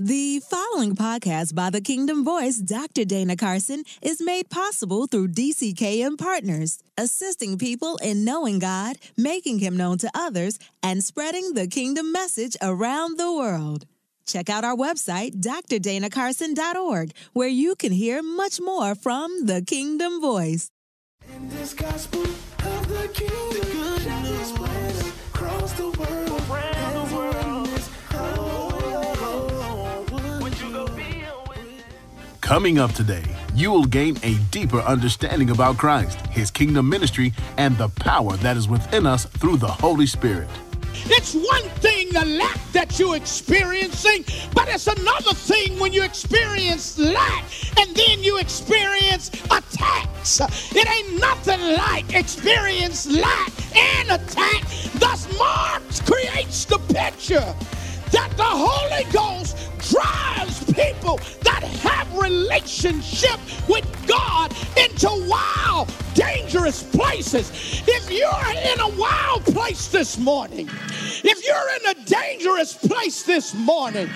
The following podcast by the Kingdom Voice, Dr. Dana Carson, is made possible through DCKM Partners, assisting people in knowing God, making Him known to others, and spreading the kingdom message around the world. Check out our website, drdanacarson.org, where you can hear much more from the Kingdom Voice. Coming up today, you will gain a deeper understanding about Christ, his kingdom ministry, and the power that is within us through the Holy Spirit. It's one thing the lack that you're experiencing, but it's another thing when you experience lack and then you experience attacks. It ain't nothing like experience lack and attack. Thus, Mark creates the picture that the Holy Ghost drives people that have relationship with God into wild, dangerous places. If you're in a wild place this morning, if you're in a dangerous place this morning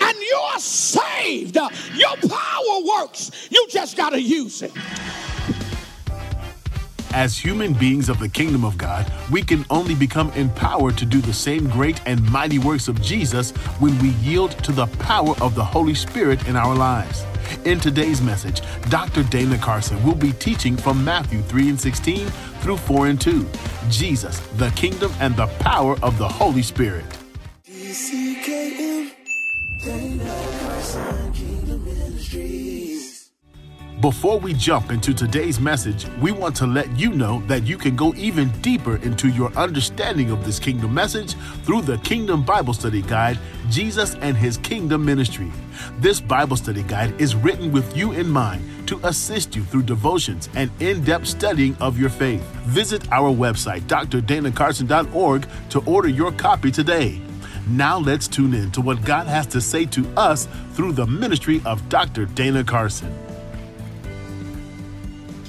and you're saved, your power works. You just got to use it. As human beings of the kingdom of God, we can only become empowered to do the same great and mighty works of Jesus when we yield to the power of the Holy Spirit in our lives. In today's message, Dr. Dana Carson will be teaching from Matthew 3 and 16 through 4 and 2. Jesus, the kingdom and the power of the Holy Spirit. DCKM, Dana Carson. Before we jump into today's message, we want to let you know that you can go even deeper into your understanding of this kingdom message through the Kingdom Bible Study Guide, Jesus and His Kingdom Ministry. This Bible study guide is written with you in mind to assist you through devotions and in depth studying of your faith. Visit our website, drdanacarson.org, to order your copy today. Now let's tune in to what God has to say to us through the ministry of Dr. Dana Carson.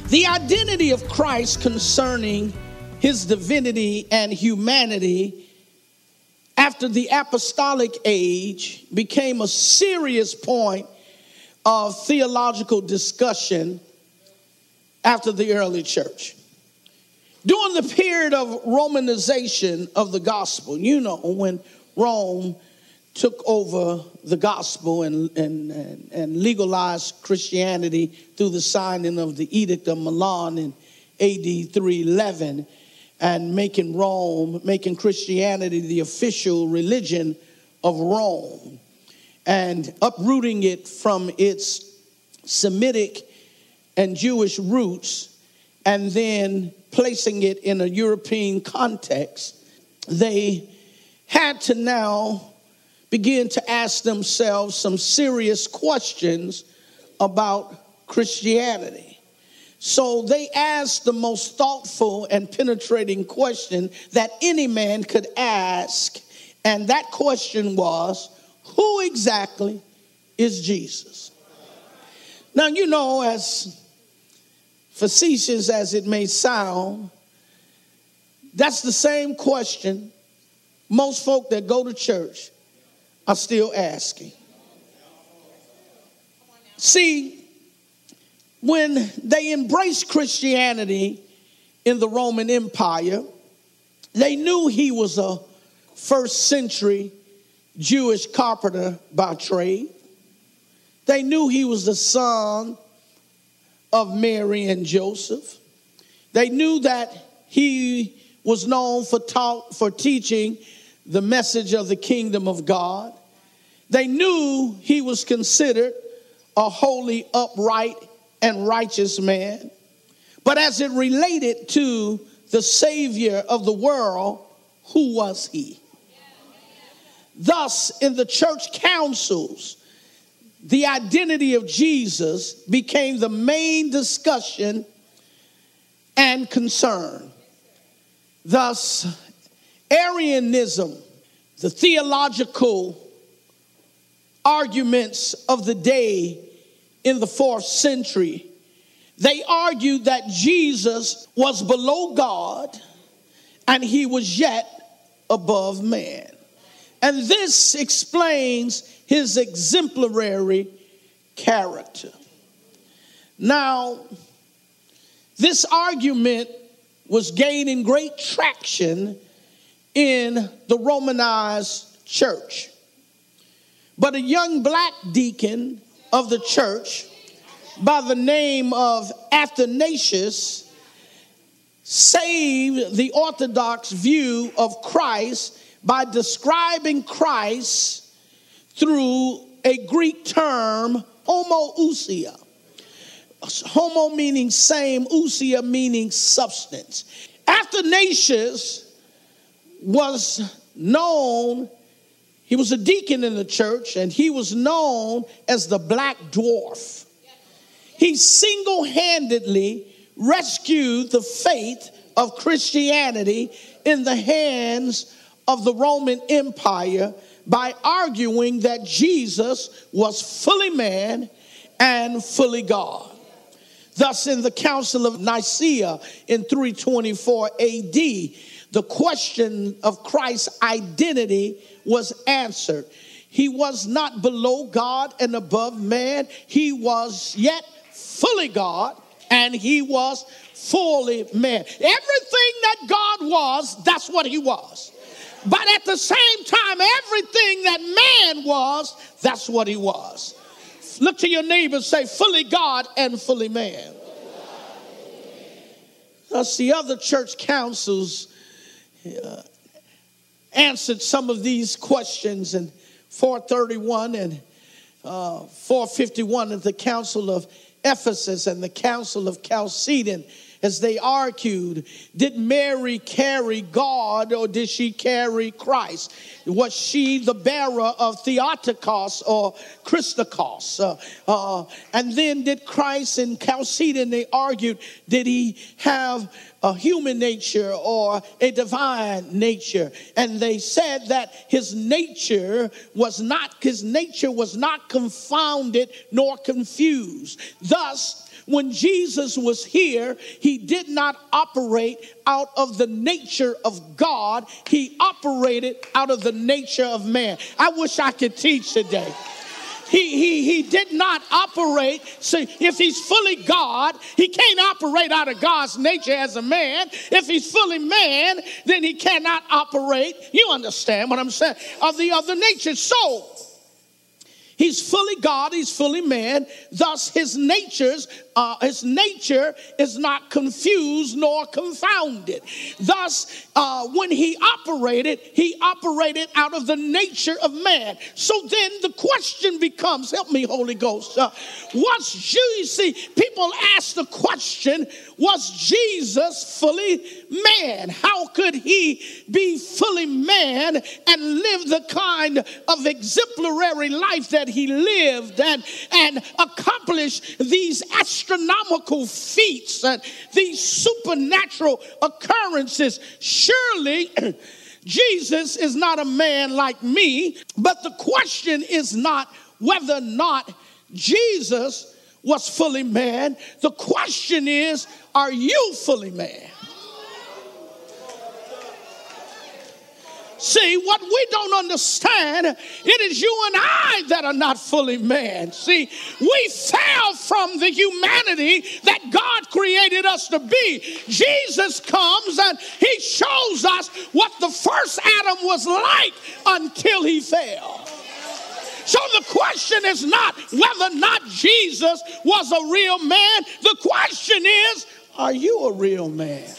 The identity of Christ concerning his divinity and humanity after the apostolic age became a serious point of theological discussion after the early church. During the period of Romanization of the gospel, you know, when Rome took over the gospel and, and, and, and, legalized Christianity through the signing of the Edict of Milan in AD 311 and making Rome, making Christianity the official religion of Rome and uprooting it from its Semitic and Jewish roots and then placing it in a European context, they had to now begin to ask themselves some serious questions about Christianity. So they asked the most thoughtful and penetrating question that any man could ask. And that question was Who exactly is Jesus? Now, you know, as facetious as it may sound, that's the same question most folk that go to church are still asking. See, when they embraced Christianity in the Roman Empire, they knew he was a first century Jewish carpenter by trade. They knew he was the son of Mary and Joseph. They knew that he was known for, talk, for teaching the message of the kingdom of God. They knew he was considered a holy, upright, and righteous man. But as it related to the Savior of the world, who was he? Thus, in the church councils, the identity of Jesus became the main discussion and concern. Thus, Arianism, the theological arguments of the day in the fourth century, they argued that Jesus was below God and he was yet above man. And this explains his exemplary character. Now, this argument was gaining great traction in the Romanized church. But a young black deacon of the church by the name of Athanasius saved the Orthodox view of Christ by describing Christ through a Greek term, homoousia. Homo meaning same, ousia meaning substance. Athanasius was known, he was a deacon in the church, and he was known as the black dwarf. He single handedly rescued the faith of Christianity in the hands of the Roman Empire by arguing that Jesus was fully man and fully God. Thus, in the Council of Nicaea in 324 AD, the question of Christ's identity was answered. He was not below God and above man, he was yet fully God and he was fully man. Everything that God was, that's what he was. But at the same time, everything that man was, that's what he was. Look to your neighbor say, fully God and fully man. Thus, the other church councils uh, answered some of these questions in 431 and uh, 451 at the Council of Ephesus and the Council of Chalcedon as they argued did Mary carry God or did she carry Christ? Was she the bearer of Theotokos or Christokos? Uh, uh, and then did Christ in Chalcedon, they argued, did he have a human nature or a divine nature? And they said that his nature was not, his nature was not confounded nor confused. Thus, when Jesus was here, he did not operate out of the nature of God, he operated out of the nature of man. I wish I could teach today. He, he, he did not operate. See, if he's fully God, he can't operate out of God's nature as a man. If he's fully man, then he cannot operate. You understand what I'm saying? Of the other nature. So, He's fully God, he's fully man. Thus, his natures, uh, his nature is not confused nor confounded. Thus, uh, when he operated, he operated out of the nature of man. So then the question becomes, help me, Holy Ghost. Uh, what's Jesus? See, people ask the question, was Jesus fully man? How could he be fully man and live the kind of exemplary life that he lived and, and accomplish these astronomical feats and these supernatural occurrences? Surely. Jesus is not a man like me, but the question is not whether or not Jesus was fully man. The question is, are you fully man? See, what we don't understand, it is you and I that are not fully man. See, we fell from the humanity that God created us to be. Jesus comes and he shows us what the first Adam was like until he fell. So the question is not whether or not Jesus was a real man. The question is, are you a real man?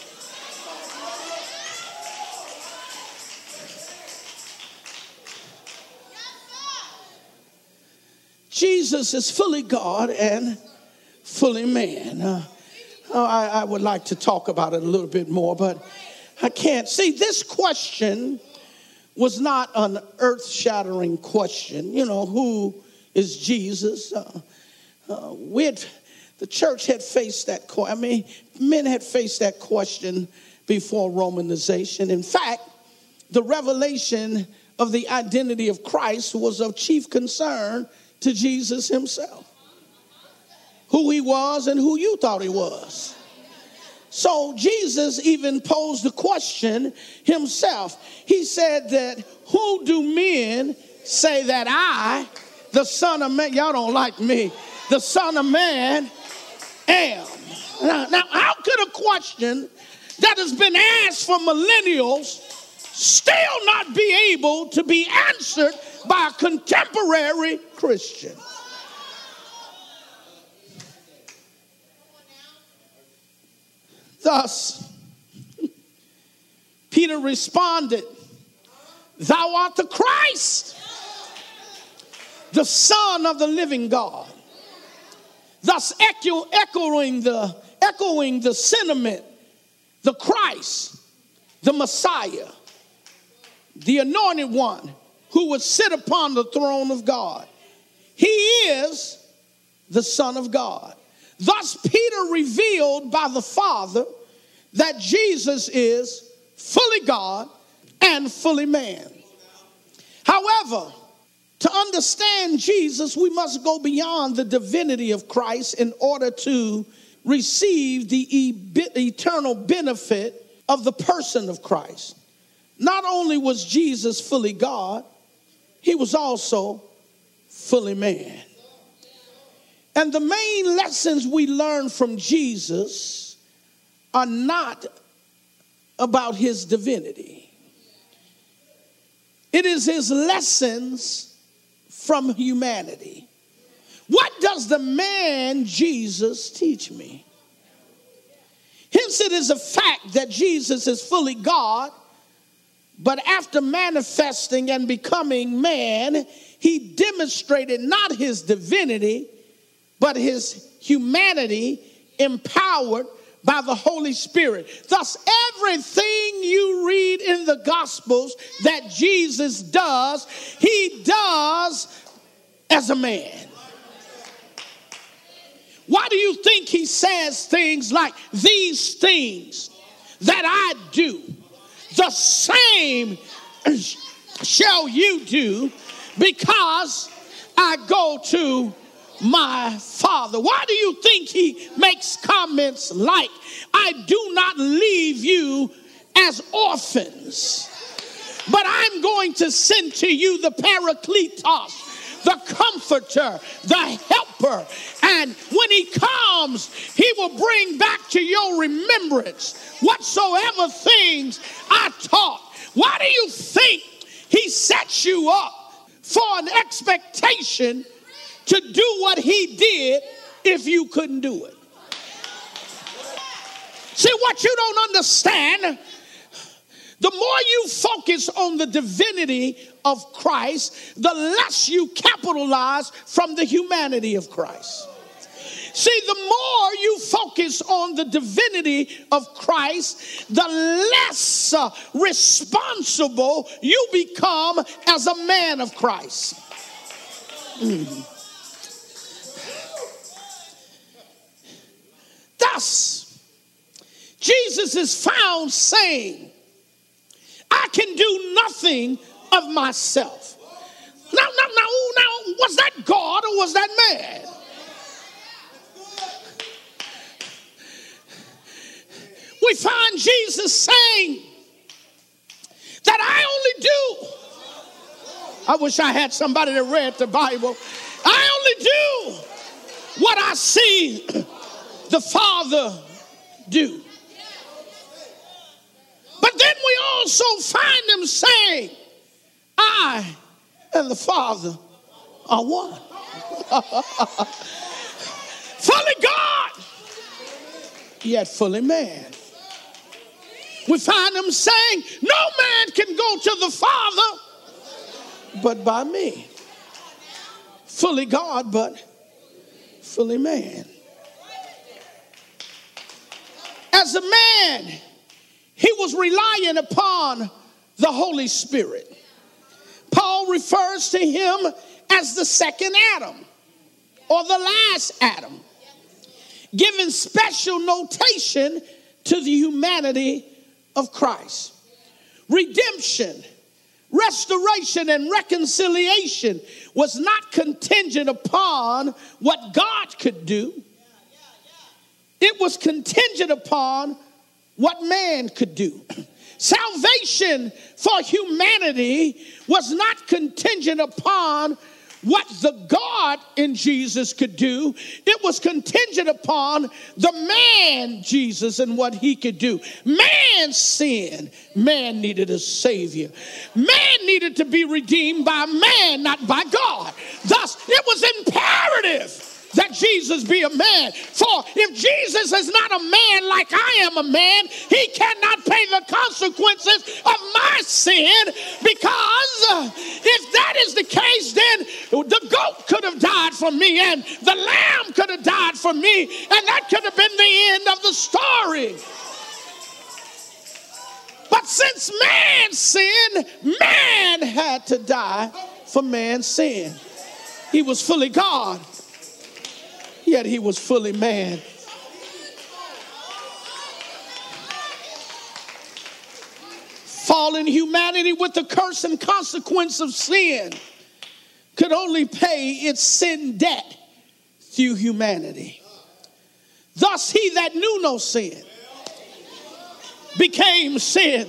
Jesus is fully God and fully man. Uh, oh, I, I would like to talk about it a little bit more, but I can't. See, this question was not an earth shattering question. You know, who is Jesus? Uh, uh, we had, the church had faced that question. I mean, men had faced that question before Romanization. In fact, the revelation of the identity of Christ was of chief concern to Jesus himself. Who he was and who you thought he was. So Jesus even posed the question himself. He said that, Who do men say that I, the Son of Man, y'all don't like me, the Son of Man, am? Now, now how could a question that has been asked for millennials still not be able to be answered by a contemporary Christian? Thus, Peter responded, Thou art the Christ, the Son of the living God. Thus echo, echoing the echoing the sentiment, the Christ, the Messiah, the anointed one who would sit upon the throne of God. He is the Son of God. Thus, Peter revealed by the Father that Jesus is fully God and fully man. However, to understand Jesus, we must go beyond the divinity of Christ in order to receive the eternal benefit of the person of Christ. Not only was Jesus fully God, he was also fully man. And the main lessons we learn from Jesus are not about his divinity, it is his lessons from humanity. What does the man Jesus teach me? Hence, it is a fact that Jesus is fully God, but after manifesting and becoming man, he demonstrated not his divinity but his humanity empowered by the Holy Spirit. Thus, everything you read in the Gospels that Jesus does, he does as a man. Why do you think he says things like, These things that I do, the same shall you do, because I go to my father. Why do you think he makes comments like, I do not leave you as orphans, but I'm going to send to you the Parakletos, the comforter, the helper. And when he comes, he will bring back to your remembrance whatsoever things I taught. Why do you think he sets you up for an expectation? to do what he did if you couldn't do it. See, what you don't understand, the more you focus on the divinity of Christ, the less you capitalize from the humanity of Christ. See, the more you focus on the divinity of Christ, the less uh, responsible you become as a man of Christ. Mm. Thus, Jesus is found saying, I can do nothing of myself. Now, now, now, now, was that God or was that man? We find Jesus saying that I only do. I wish I had somebody that read the Bible. I only do what I see the Father do. But then we also find him saying, I and the Father are one. fully God, yet fully man. We find him saying, No man can go to the Father but by me. Fully God, but fully man. As a man, he was relying upon the Holy Spirit. Paul refers to him as the second Adam or the last Adam, giving special notation to the humanity of Christ. Redemption, restoration, and reconciliation was not contingent upon what God could do, it was contingent upon what man could do. Salvation for humanity was not contingent upon what the God in Jesus could do, it was contingent upon the man Jesus and what he could do. Man sinned, man needed a savior. Man needed to be redeemed by man, not by God. Thus, it was imperative that Jesus be a man. For if Jesus is not a man like I am a man, he cannot pay the consequences of my sin because uh, if that is the case, then the goat could have died for me and the lamb could have died for me, and that could have been the end of the story. But since man sinned, man had to die for man's sin. He was fully God yet he was fully man. Fallen humanity with the curse and consequence of sin could only pay its sin debt through humanity. Thus, he that knew no sin became sin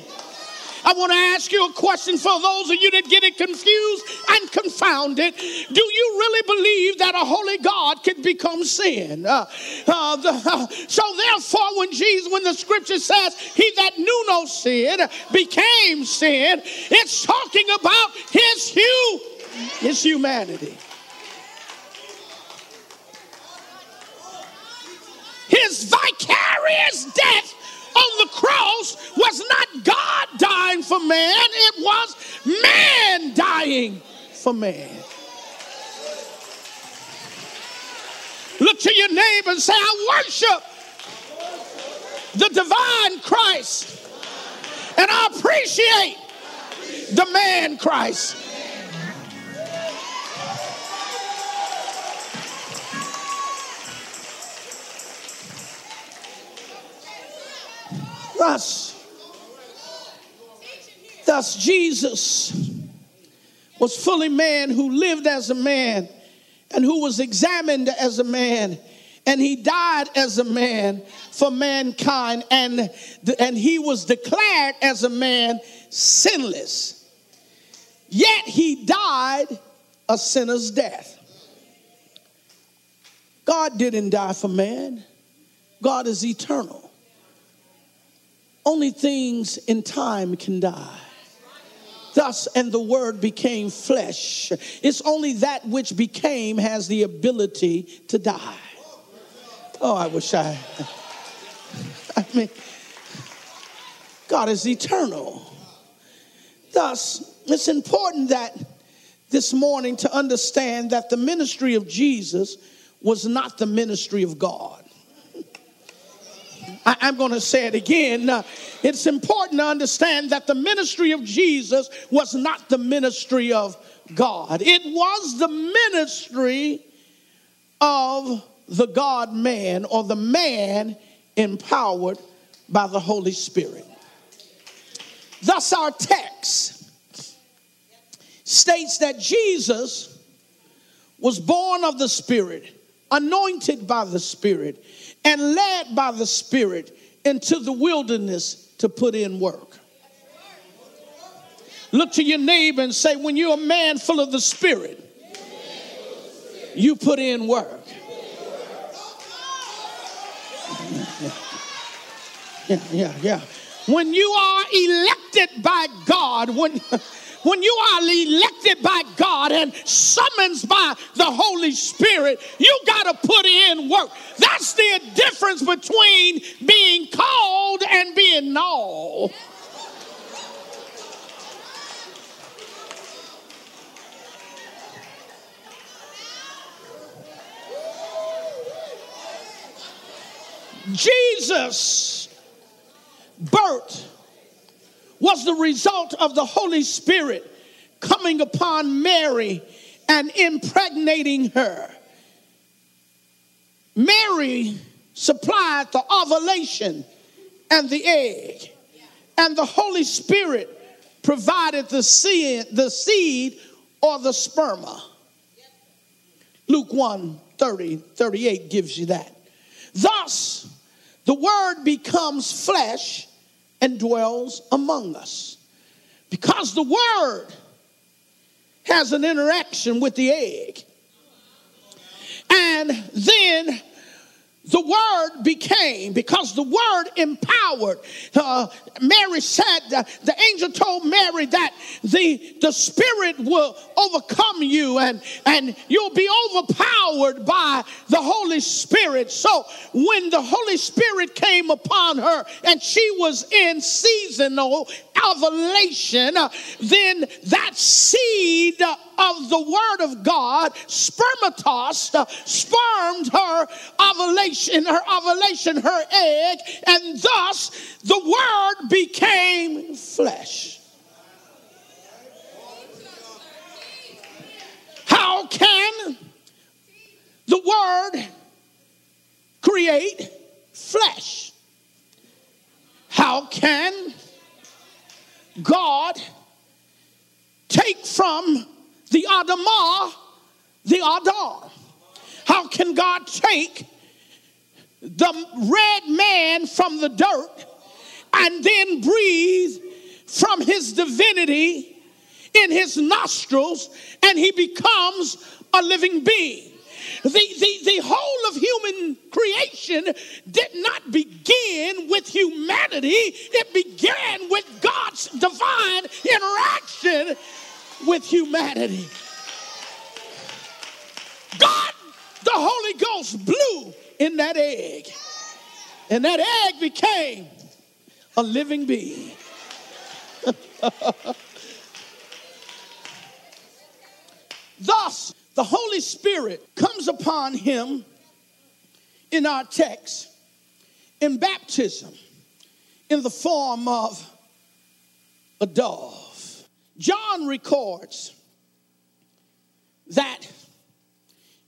I want to ask you a question for those of you that get it confused and confounded. Do you really believe that a holy God could become sin? Uh, uh, the, uh, so therefore, when Jesus, when the scripture says, "He that knew no sin became sin," it's talking about his hue, his humanity. His vicarious death on the cross was not God dying for man, it was man dying for man. Look to your neighbor and say, I worship the divine Christ. And I appreciate the man Christ. Thus, thus Jesus was fully man who lived as a man and who was examined as a man and he died as a man for mankind and, and he was declared as a man sinless. Yet he died a sinner's death. God didn't die for man. God is eternal only things in time can die. Thus, and the word became flesh. It's only that which became has the ability to die. Oh, I wish I. I mean, God is eternal. Thus, it's important that this morning to understand that the ministry of Jesus was not the ministry of God. I, am going to say it again. Uh, it's important to understand that the ministry of Jesus was not the ministry of God, it was the ministry of the God man or the man empowered by the Holy Spirit. Thus, our text states that Jesus was born of the Spirit, anointed by the Spirit, and led by the Spirit into the wilderness to put in work. Look to your neighbor and say, when you're a man full of the Spirit, you put in work. Yeah, yeah, yeah. When you are elected by God, when when you are elected by God and summoned by the Holy Spirit, you got to put in work. That's the difference between being called and being known. Jesus' birth was the result of the Holy Spirit coming upon Mary and impregnating her. Mary supplied the ovulation and the egg, and the Holy Spirit provided the seed, the seed or the sperma. Luke 1 30, 38 gives you that. Thus, the word becomes flesh and dwells among us. Because the word has an interaction with the egg. And then the word became because the word empowered uh, mary said uh, the angel told mary that the the spirit will overcome you and and you'll be overpowered by the holy spirit. So when the holy spirit came upon her and she was in seasonal ovulation uh, then that seed of the word of god spermatos uh, spermed her ovulation her ovulation her egg and thus the word became flesh. How can the word create flesh? How can God take from the Adamah the Adam? How can God take the red man from the dirt and then breathe from his divinity in his nostrils and he becomes a living being? The, the, the whole of human creation did not begin with humanity, it began with God's divine interaction with humanity. God, the Holy Ghost, blew in that egg, and that egg became a living being. Thus, the Holy Spirit comes upon him in our text in baptism in the form of a dove. John records that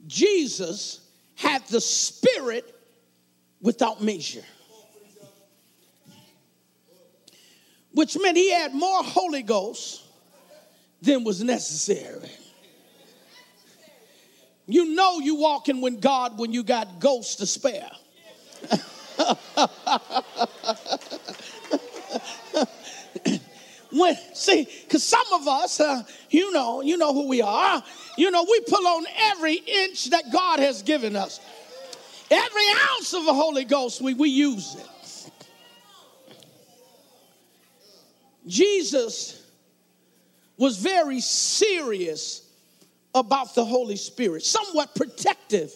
Jesus had the Spirit without measure, which meant he had more Holy Ghost than was necessary. You know you walking with God when you got ghosts to spare. when see, because some of us, uh, you know, you know who we are. You know, we pull on every inch that God has given us. Every ounce of the Holy Ghost, we, we use it. Jesus was very serious about the Holy Spirit, somewhat protective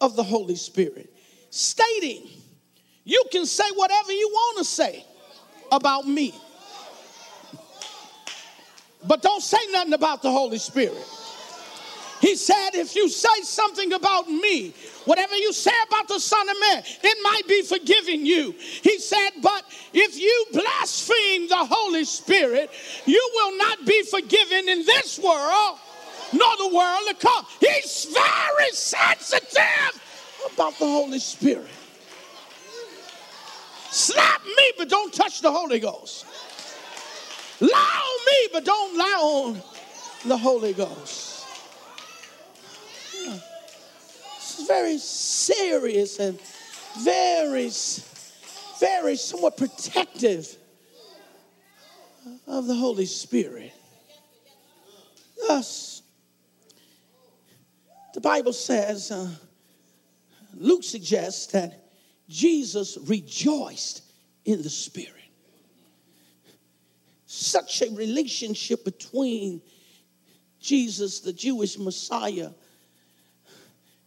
of the Holy Spirit, stating, You can say whatever you want to say about me, but don't say nothing about the Holy Spirit. He said, If you say something about me, whatever you say about the Son of Man, it might be forgiving you. He said, But if you blaspheme the Holy Spirit, you will not be forgiven in this world nor the world to come. He's very sensitive about the Holy Spirit. Slap me, but don't touch the Holy Ghost. Lie on me, but don't lie on the Holy Ghost. This is very serious and very, very somewhat protective of the Holy Spirit. Thus, the Bible says, uh, Luke suggests that Jesus rejoiced in the Spirit. Such a relationship between Jesus, the Jewish Messiah,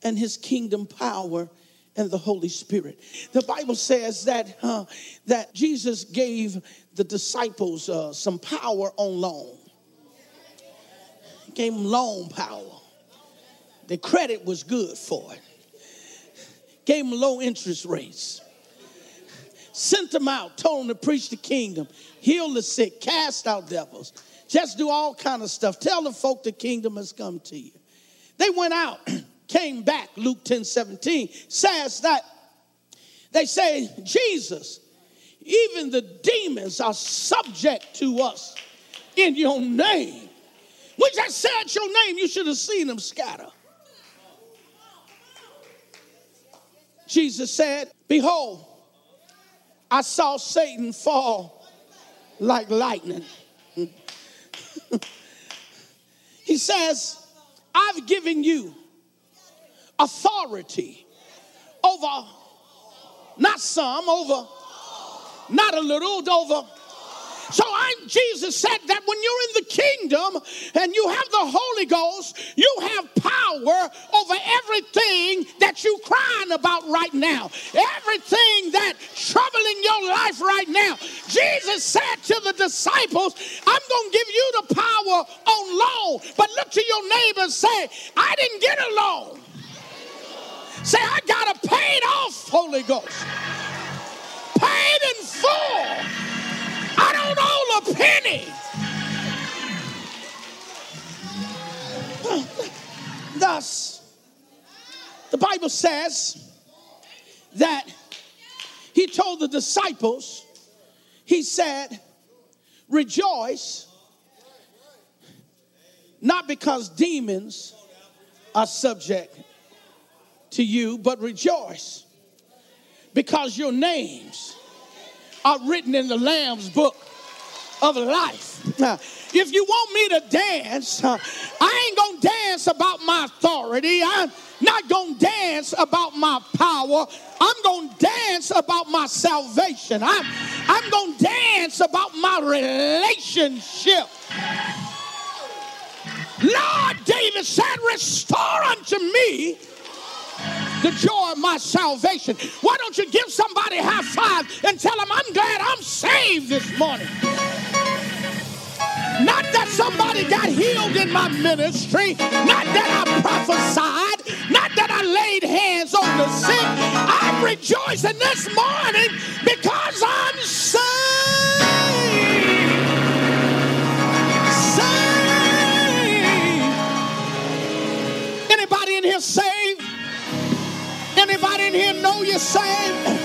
and his kingdom power and the Holy Spirit. The Bible says that uh, that Jesus gave the disciples uh, some power on loan. Gave them loan power. The credit was good for it. Gave them low interest rates. Sent them out, told them to preach the kingdom, heal the sick, cast out devils, just do all kind of stuff. Tell the folk the kingdom has come to you. They went out, came back. Luke 10 17 says that they say, Jesus, even the demons are subject to us in your name. We just said your name, you should have seen them scatter. Jesus said, Behold, I saw Satan fall like lightning. he says, I've given you authority over, not some, over, not a little, over so I, Jesus said that when you're in the kingdom and you have the Holy Ghost, you have power over everything that you're crying about right now, everything that's troubling your life right now. Jesus said to the disciples, I'm going to give you the power on loan. But look to your neighbor and say, I didn't get a loan. Say, I got a paid off Holy Ghost. Paid in full. Penny. Thus, the Bible says that he told the disciples, he said, rejoice, not because demons are subject to you, but rejoice because your names are written in the Lamb's book of life. if you want me to dance, I ain't gonna dance about my authority. I'm not gonna dance about my power. I'm gonna dance about my salvation. I'm, I'm gonna dance about my relationship. Lord, David said, Restore unto me the joy of my salvation. Why don't you give somebody a high five and tell them, I'm glad I'm saved this morning? Not that somebody got healed in my ministry, not that I prophesied, not that I laid hands on the sick. I'm rejoicing this morning because I'm saved. Saved. Anybody in here saved? Anybody in here know you're saved?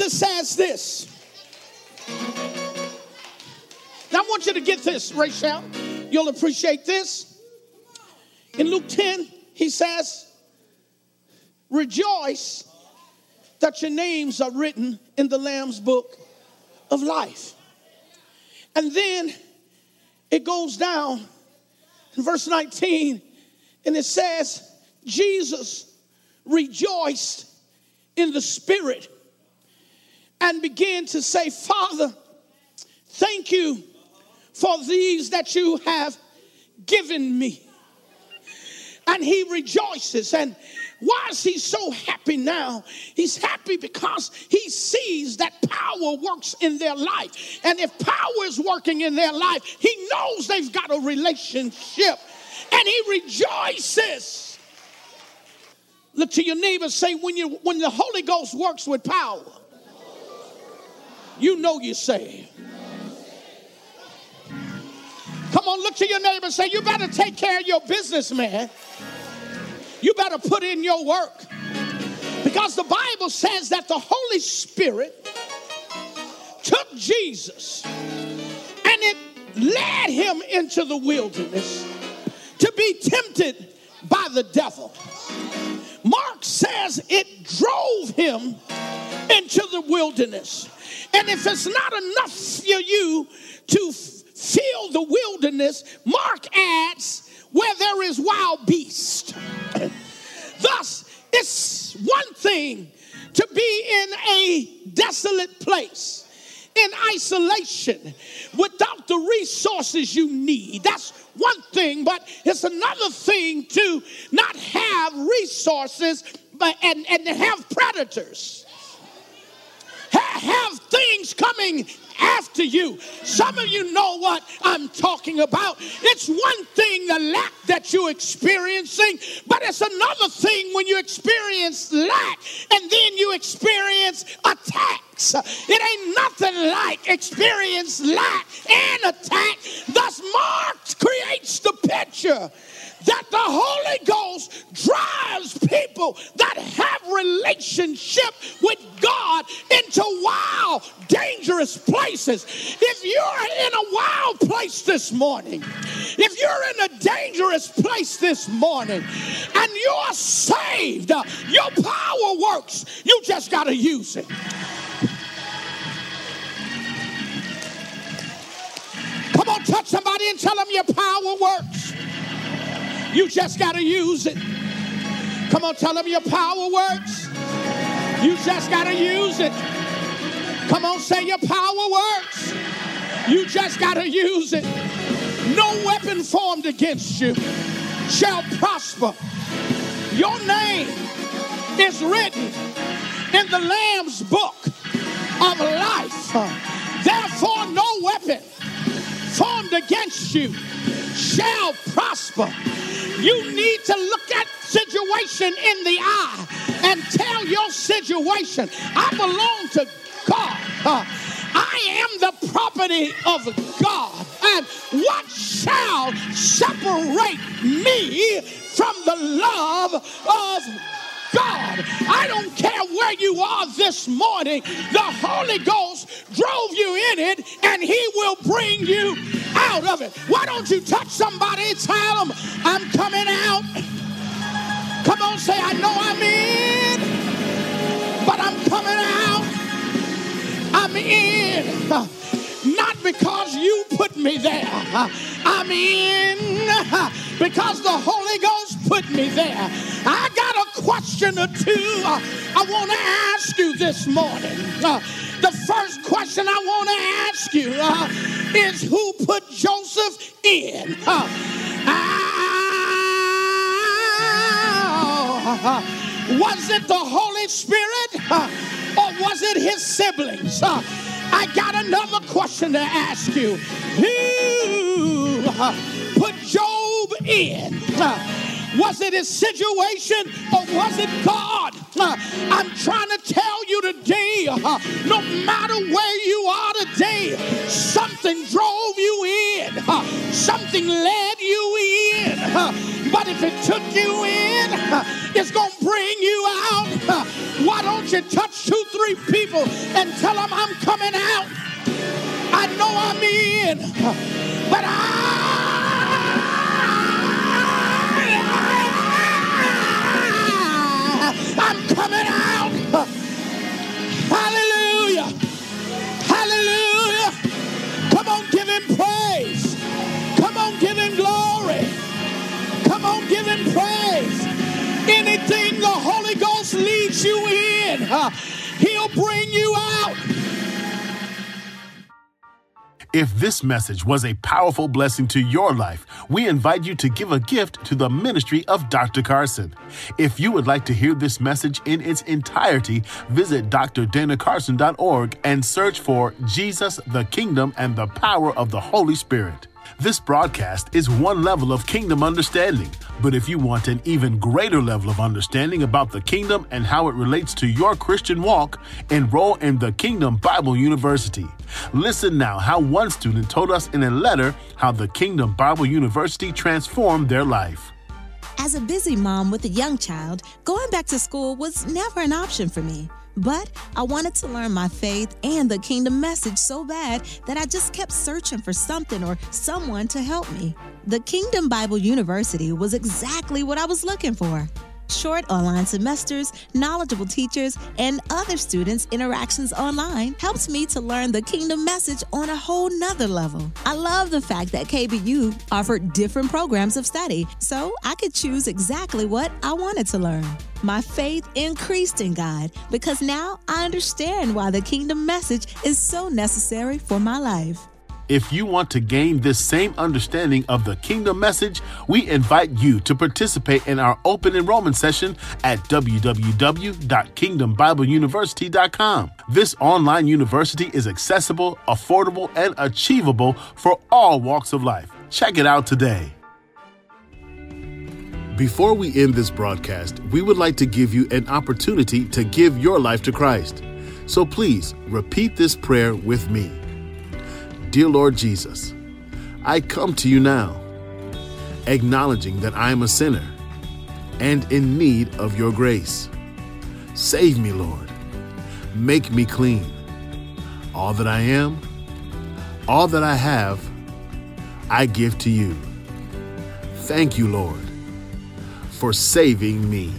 Jesus says this. Now I want you to get this, Rachel. You'll appreciate this. In Luke 10, he says, Rejoice that your names are written in the Lamb's book of life. And then it goes down in verse 19 and it says, Jesus rejoiced in the Spirit and begin to say, Father, thank you for these that you have given me. And he rejoices. And why is he so happy now? He's happy because he sees that power works in their life. And if power is working in their life, he knows they've got a relationship and he rejoices. Look to your neighbor, say, when, you, when the Holy Ghost works with power, you know you're. Come on, look to your neighbor, say, you better take care of your business, man you better put in your work. Because the Bible says that the Holy Spirit took Jesus and it led him into the wilderness to be tempted by the devil. Mark says it drove him into the wilderness. And if it's not enough for you to feel the wilderness, Mark adds where there is wild beast. Thus, it's one thing to be in a desolate place, in isolation, without the resources you need. That's one thing, but it's another thing to not have resources but, and, and have predators. Things coming after you. Some of you know what I'm talking about. It's one thing the lack that you're experiencing, but it's another thing when you experience lack and then you experience attacks. It ain't nothing like experience lack and attack. Thus, Mark creates the picture that the Holy Ghost drives people that have relationship with God into wild, dangerous places. If you're in a wild place this morning, if you're in a dangerous place this morning, and you're saved, uh, your power works. You just got to use it. Come on, touch somebody and tell them your power works. You just got to use it. Come on, tell them your power works. You just got to use it. Come on, say your power works. You just got to use it. No weapon formed against you shall prosper. Your name is written in the Lamb's book of life. Therefore, no weapon formed against you shall prosper. You need to look at situation in the eye and tell your situation, I belong to God. Uh, I am the property of God. And what shall separate me from the love of God. I don't care where you are this morning. The Holy Ghost drove you in it and he will bring you out of it. Why don't you touch somebody? Tell them, I'm coming out. Come on, say, I know I'm in, but I'm coming out. I'm in. Not because you put me there. I'm in because the Holy Ghost put me there. I got a question or two I want to ask you this morning. The first question I want to ask you uh, is who put Joseph in? Uh, uh, was it the Holy Spirit uh, or was it his siblings? Uh, I got another question to ask you. Who uh, put Job in? Was it his situation or was it God? Uh, I'm trying to tell you today, uh, no matter where you are today, something drove you in, uh, something led you in. But if it took you in, it's going to bring you out. Why don't you touch two, three people and tell them I'm coming out? I know I'm in, but I I'm coming out. Hallelujah. Hallelujah. Come on, give him praise. Come on, give him glory. Come on, give him praise. Anything the Holy Ghost leads you in, uh, he'll bring you out. If this message was a powerful blessing to your life, we invite you to give a gift to the ministry of Dr. Carson. If you would like to hear this message in its entirety, visit drdanacarson.org and search for Jesus, the Kingdom, and the Power of the Holy Spirit. This broadcast is one level of kingdom understanding, but if you want an even greater level of understanding about the kingdom and how it relates to your Christian walk, enroll in the Kingdom Bible University. Listen now how one student told us in a letter how the Kingdom Bible University transformed their life. As a busy mom with a young child, going back to school was never an option for me. But I wanted to learn my faith and the kingdom message so bad that I just kept searching for something or someone to help me. The Kingdom Bible University was exactly what I was looking for. Short online semesters, knowledgeable teachers, and other students' interactions online helps me to learn the kingdom message on a whole nother level. I love the fact that KBU offered different programs of study, so I could choose exactly what I wanted to learn. My faith increased in God because now I understand why the kingdom message is so necessary for my life. If you want to gain this same understanding of the kingdom message, we invite you to participate in our open enrollment session at www.kingdombibleuniversity.com. This online university is accessible, affordable, and achievable for all walks of life. Check it out today. Before we end this broadcast, we would like to give you an opportunity to give your life to Christ. So please repeat this prayer with me. Dear Lord Jesus, I come to you now, acknowledging that I am a sinner and in need of your grace. Save me, Lord. Make me clean. All that I am, all that I have, I give to you. Thank you, Lord, for saving me.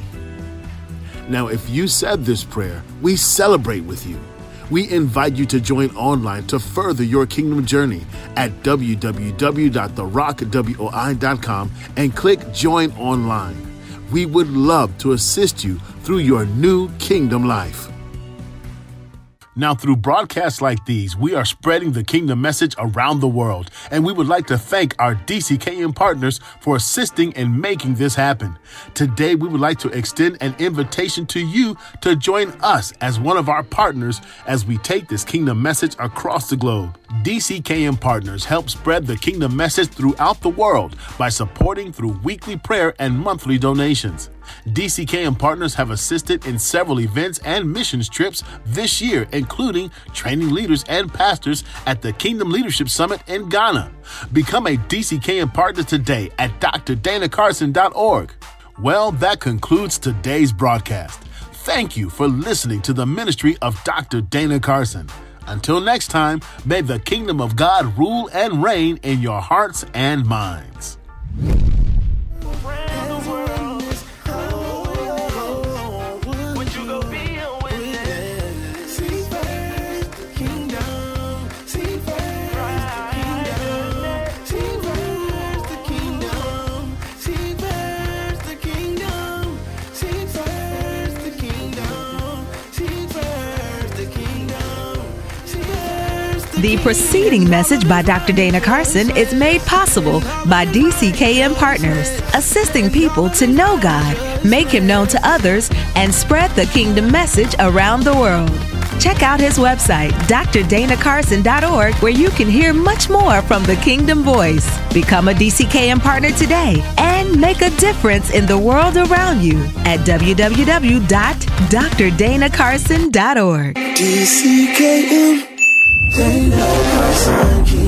Now, if you said this prayer, we celebrate with you. We invite you to join online to further your kingdom journey at www.therockWOI.com and click Join Online. We would love to assist you through your new kingdom life. Now, through broadcasts like these, we are spreading the kingdom message around the world, and we would like to thank our DCKM partners for assisting in making this happen. Today, we would like to extend an invitation to you to join us as one of our partners as we take this kingdom message across the globe. DCKM partners help spread the kingdom message throughout the world by supporting through weekly prayer and monthly donations. DCKM partners have assisted in several events and missions trips this year, including training leaders and pastors at the Kingdom Leadership Summit in Ghana. Become a DCKM partner today at drdanacarson.org. Well, that concludes today's broadcast. Thank you for listening to the ministry of Dr. Dana Carson. Until next time, may the kingdom of God rule and reign in your hearts and minds. The preceding message by Dr. Dana Carson is made possible by DCKM Partners, assisting people to know God, make Him known to others, and spread the kingdom message around the world. Check out his website, drdanacarson.org, where you can hear much more from the Kingdom Voice. Become a DCKM partner today and make a difference in the world around you at www.drdanacarson.org. DCKM. Dana Carson,